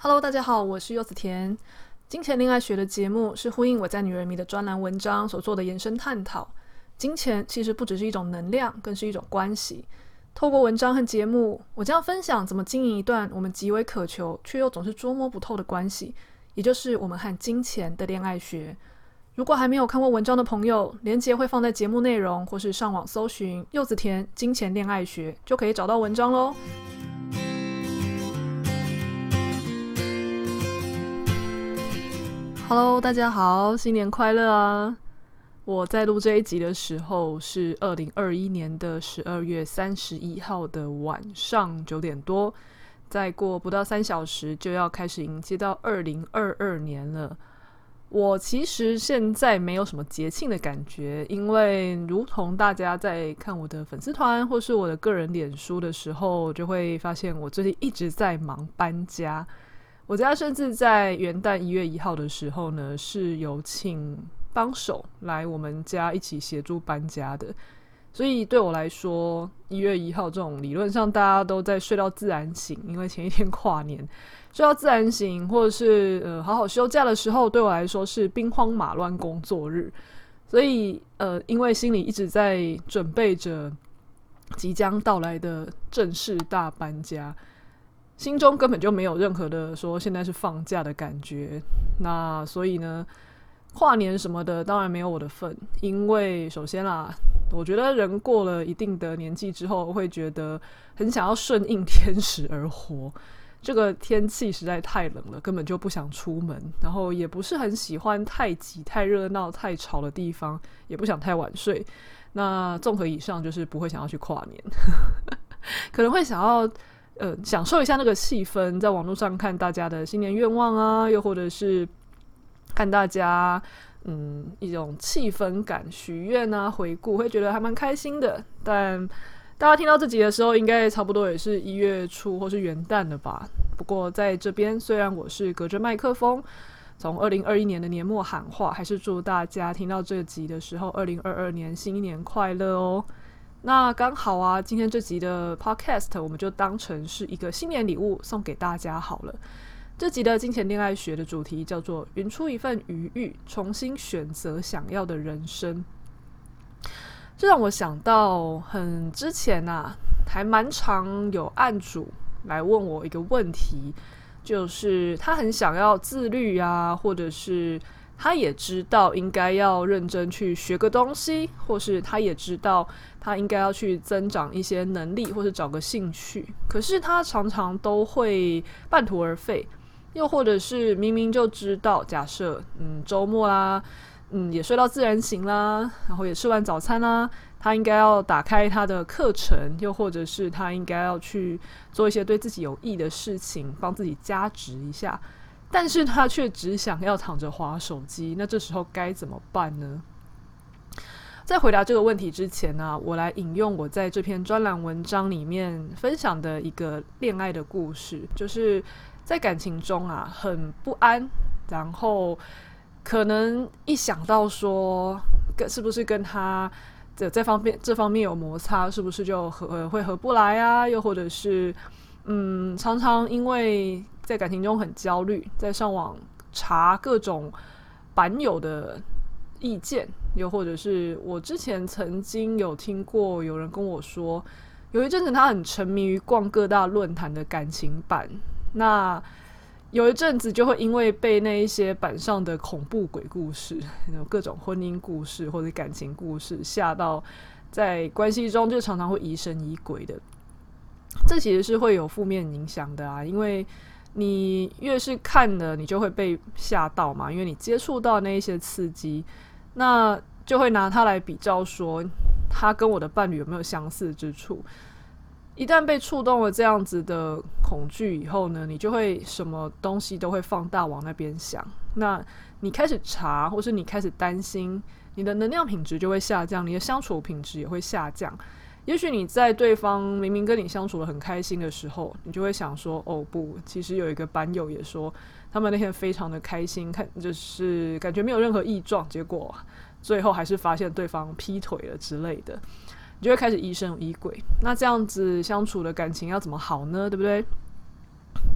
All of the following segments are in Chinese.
Hello，大家好，我是柚子甜。金钱恋爱学的节目是呼应我在女人迷的专栏文章所做的延伸探讨。金钱其实不只是一种能量，更是一种关系。透过文章和节目，我将分享怎么经营一段我们极为渴求却又总是捉摸不透的关系，也就是我们和金钱的恋爱学。如果还没有看过文章的朋友，连接会放在节目内容，或是上网搜寻“柚子甜金钱恋爱学”，就可以找到文章喽。Hello，大家好，新年快乐啊！我在录这一集的时候是二零二一年的十二月三十一号的晚上九点多，再过不到三小时就要开始迎接到二零二二年了。我其实现在没有什么节庆的感觉，因为如同大家在看我的粉丝团或是我的个人脸书的时候，就会发现我最近一直在忙搬家。我家甚至在元旦一月一号的时候呢，是有请帮手来我们家一起协助搬家的。所以对我来说，一月一号这种理论上大家都在睡到自然醒，因为前一天跨年。睡到自然醒，或者是呃好好休假的时候，对我来说是兵荒马乱工作日。所以呃，因为心里一直在准备着即将到来的正式大搬家，心中根本就没有任何的说现在是放假的感觉。那所以呢，跨年什么的当然没有我的份，因为首先啦，我觉得人过了一定的年纪之后，会觉得很想要顺应天时而活。这个天气实在太冷了，根本就不想出门，然后也不是很喜欢太挤、太热闹、太吵的地方，也不想太晚睡。那综合以上，就是不会想要去跨年，可能会想要呃享受一下那个气氛，在网络上看大家的新年愿望啊，又或者是看大家嗯一种气氛感、许愿啊、回顾，会觉得还蛮开心的，但。大家听到这集的时候，应该差不多也是一月初或是元旦了吧？不过在这边，虽然我是隔着麦克风，从二零二一年的年末喊话，还是祝大家听到这集的时候，二零二二年新年快乐哦。那刚好啊，今天这集的 Podcast 我们就当成是一个新年礼物送给大家好了。这集的金钱恋爱学的主题叫做“匀出一份余裕，重新选择想要的人生”。这让我想到，很之前、啊，还蛮常有案主来问我一个问题，就是他很想要自律啊，或者是他也知道应该要认真去学个东西，或是他也知道他应该要去增长一些能力，或是找个兴趣，可是他常常都会半途而废，又或者是明明就知道，假设嗯周末啦。嗯，也睡到自然醒啦，然后也吃完早餐啦。他应该要打开他的课程，又或者是他应该要去做一些对自己有益的事情，帮自己加值一下。但是他却只想要躺着滑手机，那这时候该怎么办呢？在回答这个问题之前呢、我来引用我在这篇专栏文章里面分享的一个恋爱的故事，就是在感情中啊，很不安，然后。可能一想到说，跟是不是跟他的这方面这方面有摩擦，是不是就合会合不来啊？又或者是，嗯，常常因为在感情中很焦虑，在上网查各种版友的意见，又或者是我之前曾经有听过有人跟我说，有一阵子他很沉迷于逛各大论坛的感情版，那。有一阵子就会因为被那一些板上的恐怖鬼故事，有各种婚姻故事或者感情故事吓到，在关系中就常常会疑神疑鬼的。这其实是会有负面影响的啊，因为你越是看了，你就会被吓到嘛，因为你接触到那一些刺激，那就会拿它来比较说，他跟我的伴侣有没有相似之处。一旦被触动了这样子的恐惧以后呢，你就会什么东西都会放大往那边想。那你开始查，或是你开始担心，你的能量品质就会下降，你的相处品质也会下降。也许你在对方明明跟你相处得很开心的时候，你就会想说：“哦不，其实有一个版友也说，他们那天非常的开心，看就是感觉没有任何异状，结果最后还是发现对方劈腿了之类的。”你就会开始疑神疑鬼，那这样子相处的感情要怎么好呢？对不对？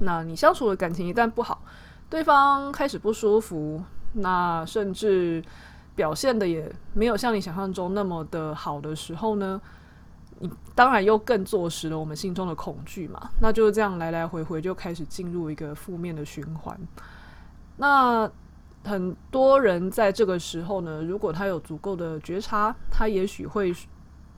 那你相处的感情一旦不好，对方开始不舒服，那甚至表现的也没有像你想象中那么的好的时候呢，当然又更坐实了我们心中的恐惧嘛。那就是这样来来回回就开始进入一个负面的循环。那很多人在这个时候呢，如果他有足够的觉察，他也许会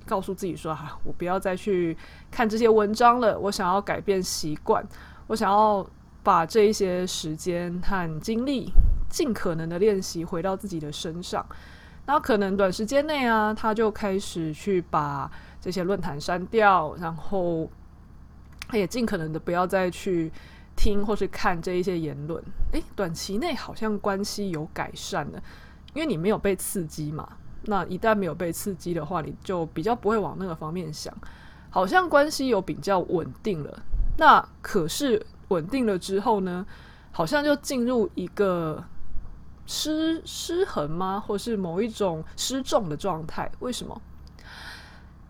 告诉自己说：“哈，我不要再去看这些文章了，我想要改变习惯，我想要把这一些时间和精力尽可能的练习回到自己的身上。那可能短时间内啊，他就开始去把这些论坛删掉，然后他也尽可能的不要再去。”听或是看这一些言论，诶，短期内好像关系有改善了，因为你没有被刺激嘛。那一旦没有被刺激的话，你就比较不会往那个方面想，好像关系有比较稳定了。那可是稳定了之后呢，好像就进入一个失失衡吗？或是某一种失重的状态？为什么？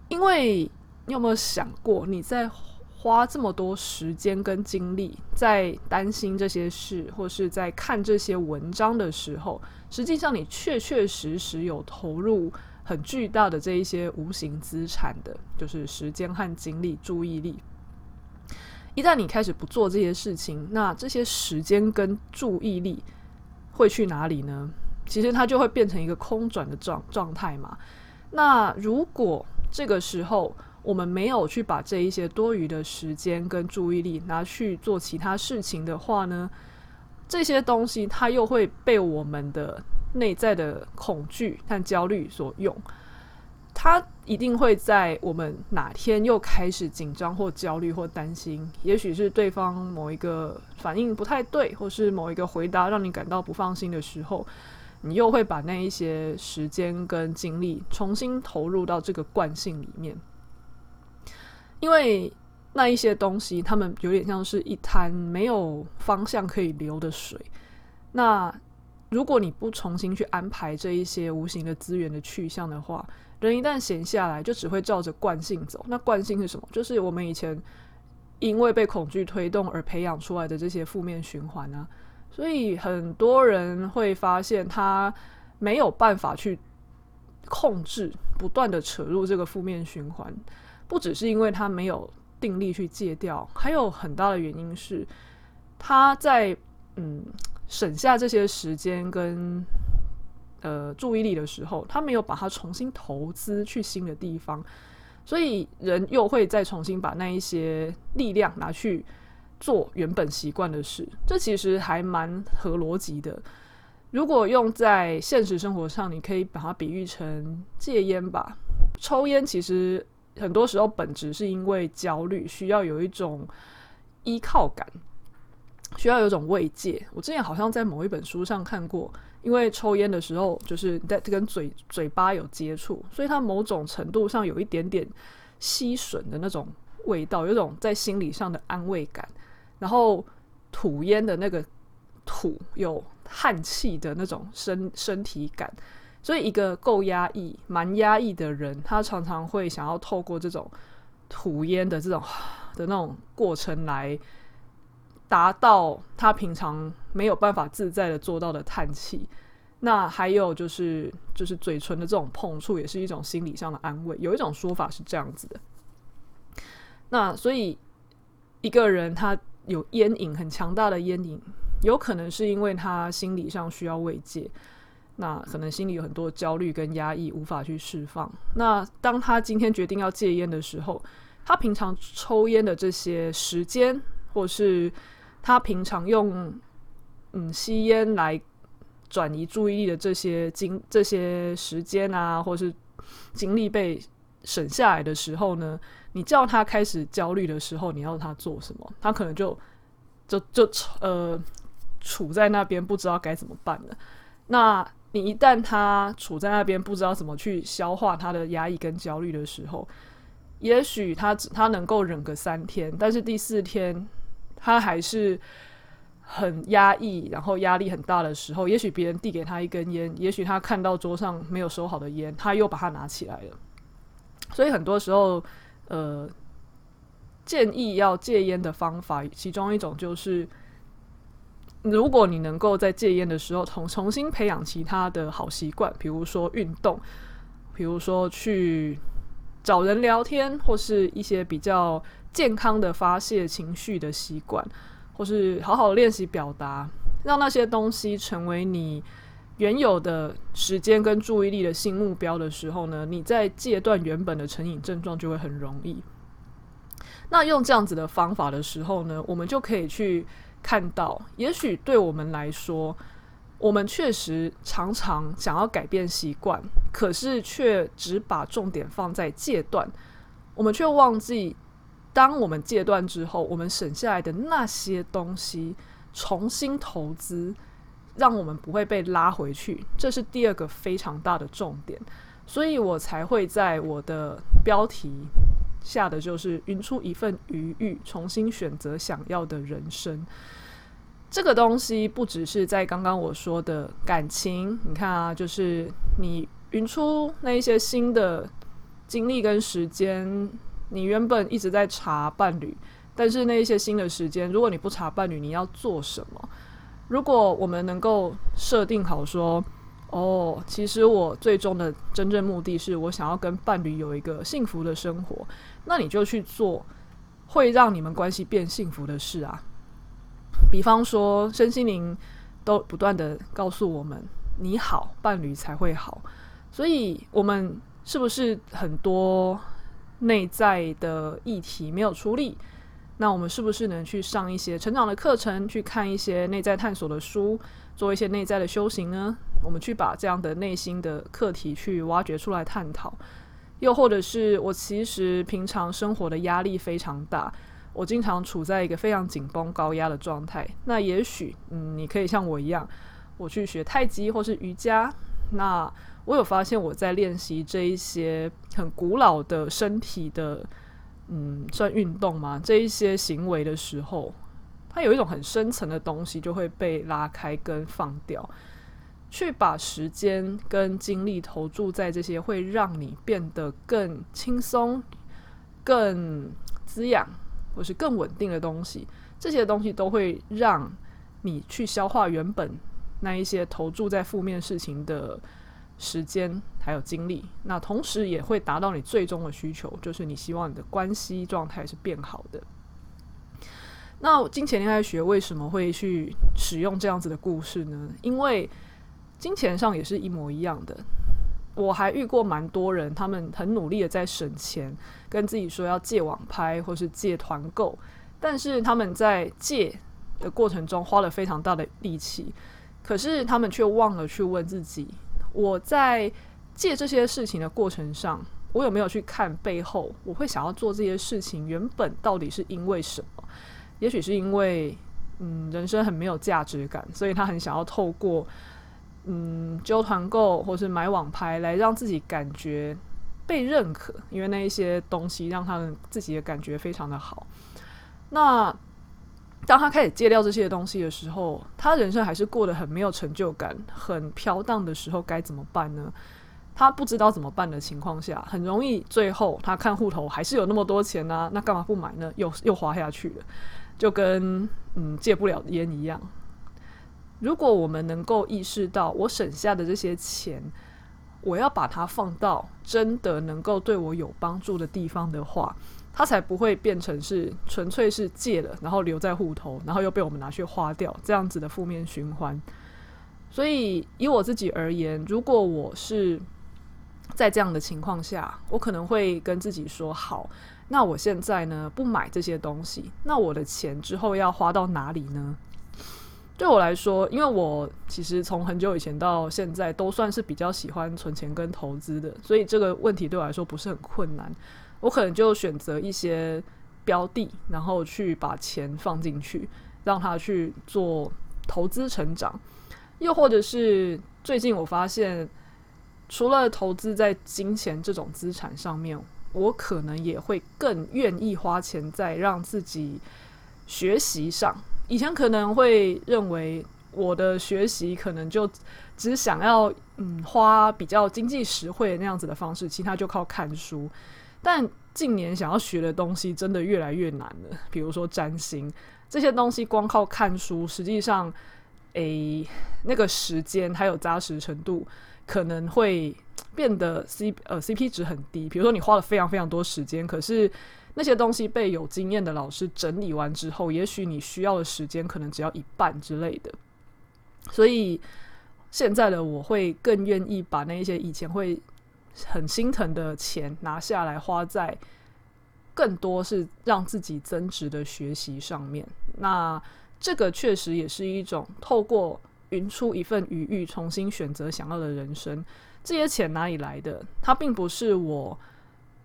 因为你有没有想过你在？花这么多时间跟精力在担心这些事，或是在看这些文章的时候，实际上你确确实实有投入很巨大的这一些无形资产的，就是时间和精力、注意力。一旦你开始不做这些事情，那这些时间跟注意力会去哪里呢？其实它就会变成一个空转的状状态嘛。那如果这个时候，我们没有去把这一些多余的时间跟注意力拿去做其他事情的话呢，这些东西它又会被我们的内在的恐惧和焦虑所用，它一定会在我们哪天又开始紧张或焦虑或担心，也许是对方某一个反应不太对，或是某一个回答让你感到不放心的时候，你又会把那一些时间跟精力重新投入到这个惯性里面。因为那一些东西，他们有点像是一滩没有方向可以流的水。那如果你不重新去安排这一些无形的资源的去向的话，人一旦闲下来，就只会照着惯性走。那惯性是什么？就是我们以前因为被恐惧推动而培养出来的这些负面循环啊。所以很多人会发现，他没有办法去控制，不断的扯入这个负面循环。不只是因为他没有定力去戒掉，还有很大的原因是他在嗯省下这些时间跟呃注意力的时候，他没有把它重新投资去新的地方，所以人又会再重新把那一些力量拿去做原本习惯的事，这其实还蛮合逻辑的。如果用在现实生活上，你可以把它比喻成戒烟吧，抽烟其实。很多时候，本质是因为焦虑，需要有一种依靠感，需要有一种慰藉。我之前好像在某一本书上看过，因为抽烟的时候，就是在跟嘴嘴巴有接触，所以它某种程度上有一点点吸吮的那种味道，有种在心理上的安慰感。然后吐烟的那个吐有汗气的那种身身体感。所以，一个够压抑、蛮压抑的人，他常常会想要透过这种吐烟的这种的那种过程来达到他平常没有办法自在的做到的叹气。那还有就是，就是嘴唇的这种碰触，也是一种心理上的安慰。有一种说法是这样子的。那所以，一个人他有烟瘾，很强大的烟瘾，有可能是因为他心理上需要慰藉。那可能心里有很多焦虑跟压抑，无法去释放。那当他今天决定要戒烟的时候，他平常抽烟的这些时间，或是他平常用嗯吸烟来转移注意力的这些精这些时间啊，或是精力被省下来的时候呢，你叫他开始焦虑的时候，你要他做什么？他可能就就就呃处在那边，不知道该怎么办了。那你一旦他处在那边，不知道怎么去消化他的压抑跟焦虑的时候，也许他他能够忍个三天，但是第四天他还是很压抑，然后压力很大的时候，也许别人递给他一根烟，也许他看到桌上没有收好的烟，他又把它拿起来了。所以很多时候，呃，建议要戒烟的方法，其中一种就是，如果你能够在戒烟的时候重重新培养其他的好习惯，比如说运动，比如说去找人聊天，或是一些比较健康的发泄情绪的习惯，或是好好练习表达，让那些东西成为你原有的时间跟注意力的新目标的时候呢，你在戒断原本的成瘾症状就会很容易。那用这样子的方法的时候呢，我们就可以去看到，也许对我们来说，我们确实常常想要改变习惯，可是却只把重点放在戒断，我们却忘记，当我们戒断之后，我们省下来的那些东西，重新投资。让我们不会被拉回去，这是第二个非常大的重点，所以我才会在我的标题下的就是“云出一份余裕，重新选择想要的人生”。这个东西不只是在刚刚我说的感情，你看啊，就是你云出那一些新的精力跟时间，你原本一直在查伴侣，但是那一些新的时间，如果你不查伴侣，你要做什么？如果我们能够设定好说，哦，其实我最终的真正目的是我想要跟伴侣有一个幸福的生活，那你就去做会让你们关系变幸福的事啊。比方说，身心灵都不断地告诉我们，你好，伴侣才会好。所以，我们是不是很多内在的议题没有处理？那我们是不是能去上一些成长的课程，去看一些内在探索的书，做一些内在的修行呢？我们去把这样的内心的课题去挖掘出来探讨。又或者是我其实平常生活的压力非常大，我经常处在一个非常紧绷、高压的状态。那也许，嗯，你可以像我一样，我去学太极或是瑜伽。那我有发现我在练习这一些很古老的身体的。嗯，算运动吗？这一些行为的时候，它有一种很深层的东西就会被拉开跟放掉，去把时间跟精力投注在这些会让你变得更轻松、更滋养或是更稳定的东西。这些东西都会让你去消化原本那一些投注在负面事情的。时间还有精力，那同时也会达到你最终的需求，就是你希望你的关系状态是变好的。那金钱恋爱学为什么会去使用这样子的故事呢？因为金钱上也是一模一样的。我还遇过蛮多人，他们很努力的在省钱，跟自己说要戒网拍或是戒团购，但是他们在戒的过程中花了非常大的力气，可是他们却忘了去问自己。我在借这些事情的过程上，我有没有去看背后？我会想要做这些事情，原本到底是因为什么？也许是因为，嗯，人生很没有价值感，所以他很想要透过，嗯，揪团购或是买网拍来让自己感觉被认可，因为那一些东西让他们自己的感觉非常的好。那。当他开始戒掉这些东西的时候，他人生还是过得很没有成就感、很飘荡的时候，该怎么办呢？他不知道怎么办的情况下，很容易最后他看户头还是有那么多钱呢、那干嘛不买呢？又又花下去了，就跟嗯戒不了烟一样。如果我们能够意识到，我省下的这些钱，我要把它放到真的能够对我有帮助的地方的话。它才不会变成是纯粹是借了，然后留在户头，然后又被我们拿去花掉这样子的负面循环。所以以我自己而言，如果我是在这样的情况下，我可能会跟自己说：好，那我现在呢不买这些东西，那我的钱之后要花到哪里呢？对我来说，因为我其实从很久以前到现在都算是比较喜欢存钱跟投资的，所以这个问题对我来说不是很困难。我可能就选择一些标的，然后去把钱放进去，让它去做投资成长。又或者是最近我发现，除了投资在金钱这种资产上面，我可能也会更愿意花钱在让自己学习上。以前可能会认为我的学习可能就只想要嗯花比较经济实惠的那样子的方式，其他就靠看书。但近年想要学的东西真的越来越难了，比如说占星这些东西，光靠看书，实际上，诶、那个时间还有扎实程度可能会变得 C 呃 CP 值很低。比如说你花了非常非常多时间，可是那些东西被有经验的老师整理完之后，也许你需要的时间可能只要一半之类的。所以现在的我会更愿意把那些以前会。很心疼的钱拿下来花在更多是让自己增值的学习上面。那这个确实也是一种透过云出一份余裕，重新选择想要的人生。这些钱哪里来的？它并不是我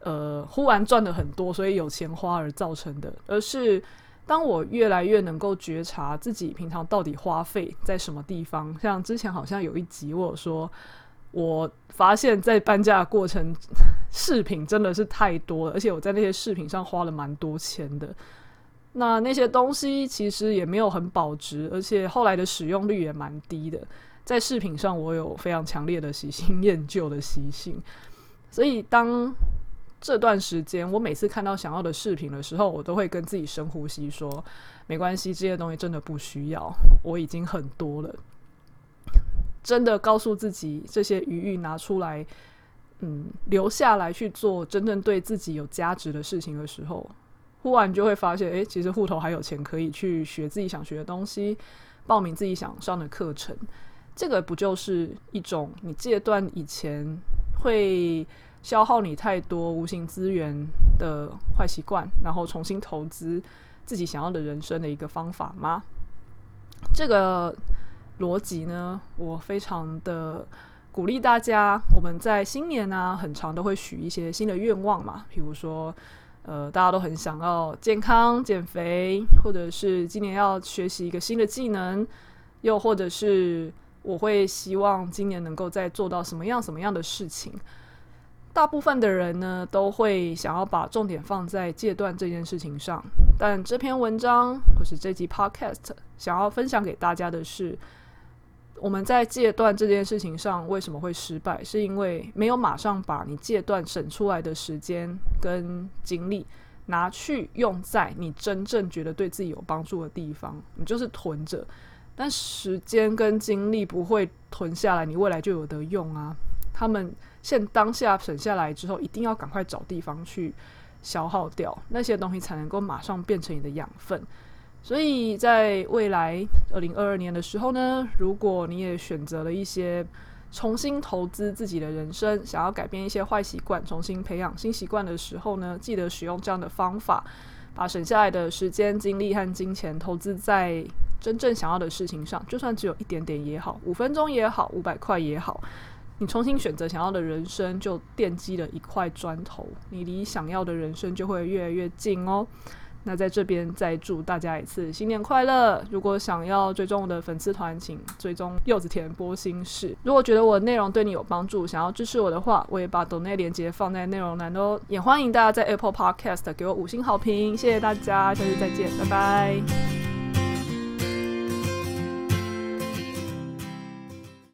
呃忽然赚的很多，所以有钱花而造成的，而是当我越来越能够觉察自己平常到底花费在什么地方。像之前好像有一集我说。我发现，在搬家的过程，饰品真的是太多了，而且我在那些饰品上花了蛮多钱的。那那些东西其实也没有很保值，而且后来的使用率也蛮低的。在饰品上，我有非常强烈的喜新厌旧的习性，所以当这段时间我每次看到想要的饰品的时候，我都会跟自己深呼吸，说：“没关系，这些东西真的不需要，我已经很多了。”真的告诉自己，这些余裕拿出来，嗯，留下来去做真正对自己有价值的事情的时候，忽然就会发现，诶，其实户头还有钱可以去学自己想学的东西，报名自己想上的课程。这个不就是一种你戒断以前会消耗你太多无形资源的坏习惯，然后重新投资自己想要的人生的一个方法吗？这个。逻辑呢，我非常的鼓励大家。我们在新年呢、啊，很常都会许一些新的愿望嘛，比如说，呃，大家都很想要健康、减肥，或者是今年要学习一个新的技能，又或者是我会希望今年能够再做到什么样什么样的事情。大部分的人呢，都会想要把重点放在戒断这件事情上，但这篇文章或是这集 Podcast 想要分享给大家的是。我们在戒断这件事情上为什么会失败？是因为没有马上把你戒断省出来的时间跟精力拿去用在你真正觉得对自己有帮助的地方，你就是囤着。但时间跟精力不会囤下来，你未来就有得用啊。他们现当下省下来之后，一定要赶快找地方去消耗掉那些东西，才能够马上变成你的养分。所以在未来二零二二年的时候呢，如果你也选择了一些重新投资自己的人生，想要改变一些坏习惯，重新培养新习惯的时候呢，记得使用这样的方法，把省下来的时间、精力和金钱投资在真正想要的事情上，就算只有一点点也好，五分钟也好，五百块也好，你重新选择想要的人生，就奠基了一块砖头，你离想要的人生就会越来越近哦。那在这边再祝大家一次新年快乐！如果想要追踪我的粉丝团，请追踪柚子甜波心事。如果觉得我的内容对你有帮助，想要支持我的话，我也把抖内链接放在内容栏哦。也欢迎大家在 Apple Podcast 给我五星好评，谢谢大家，下次再见，拜拜。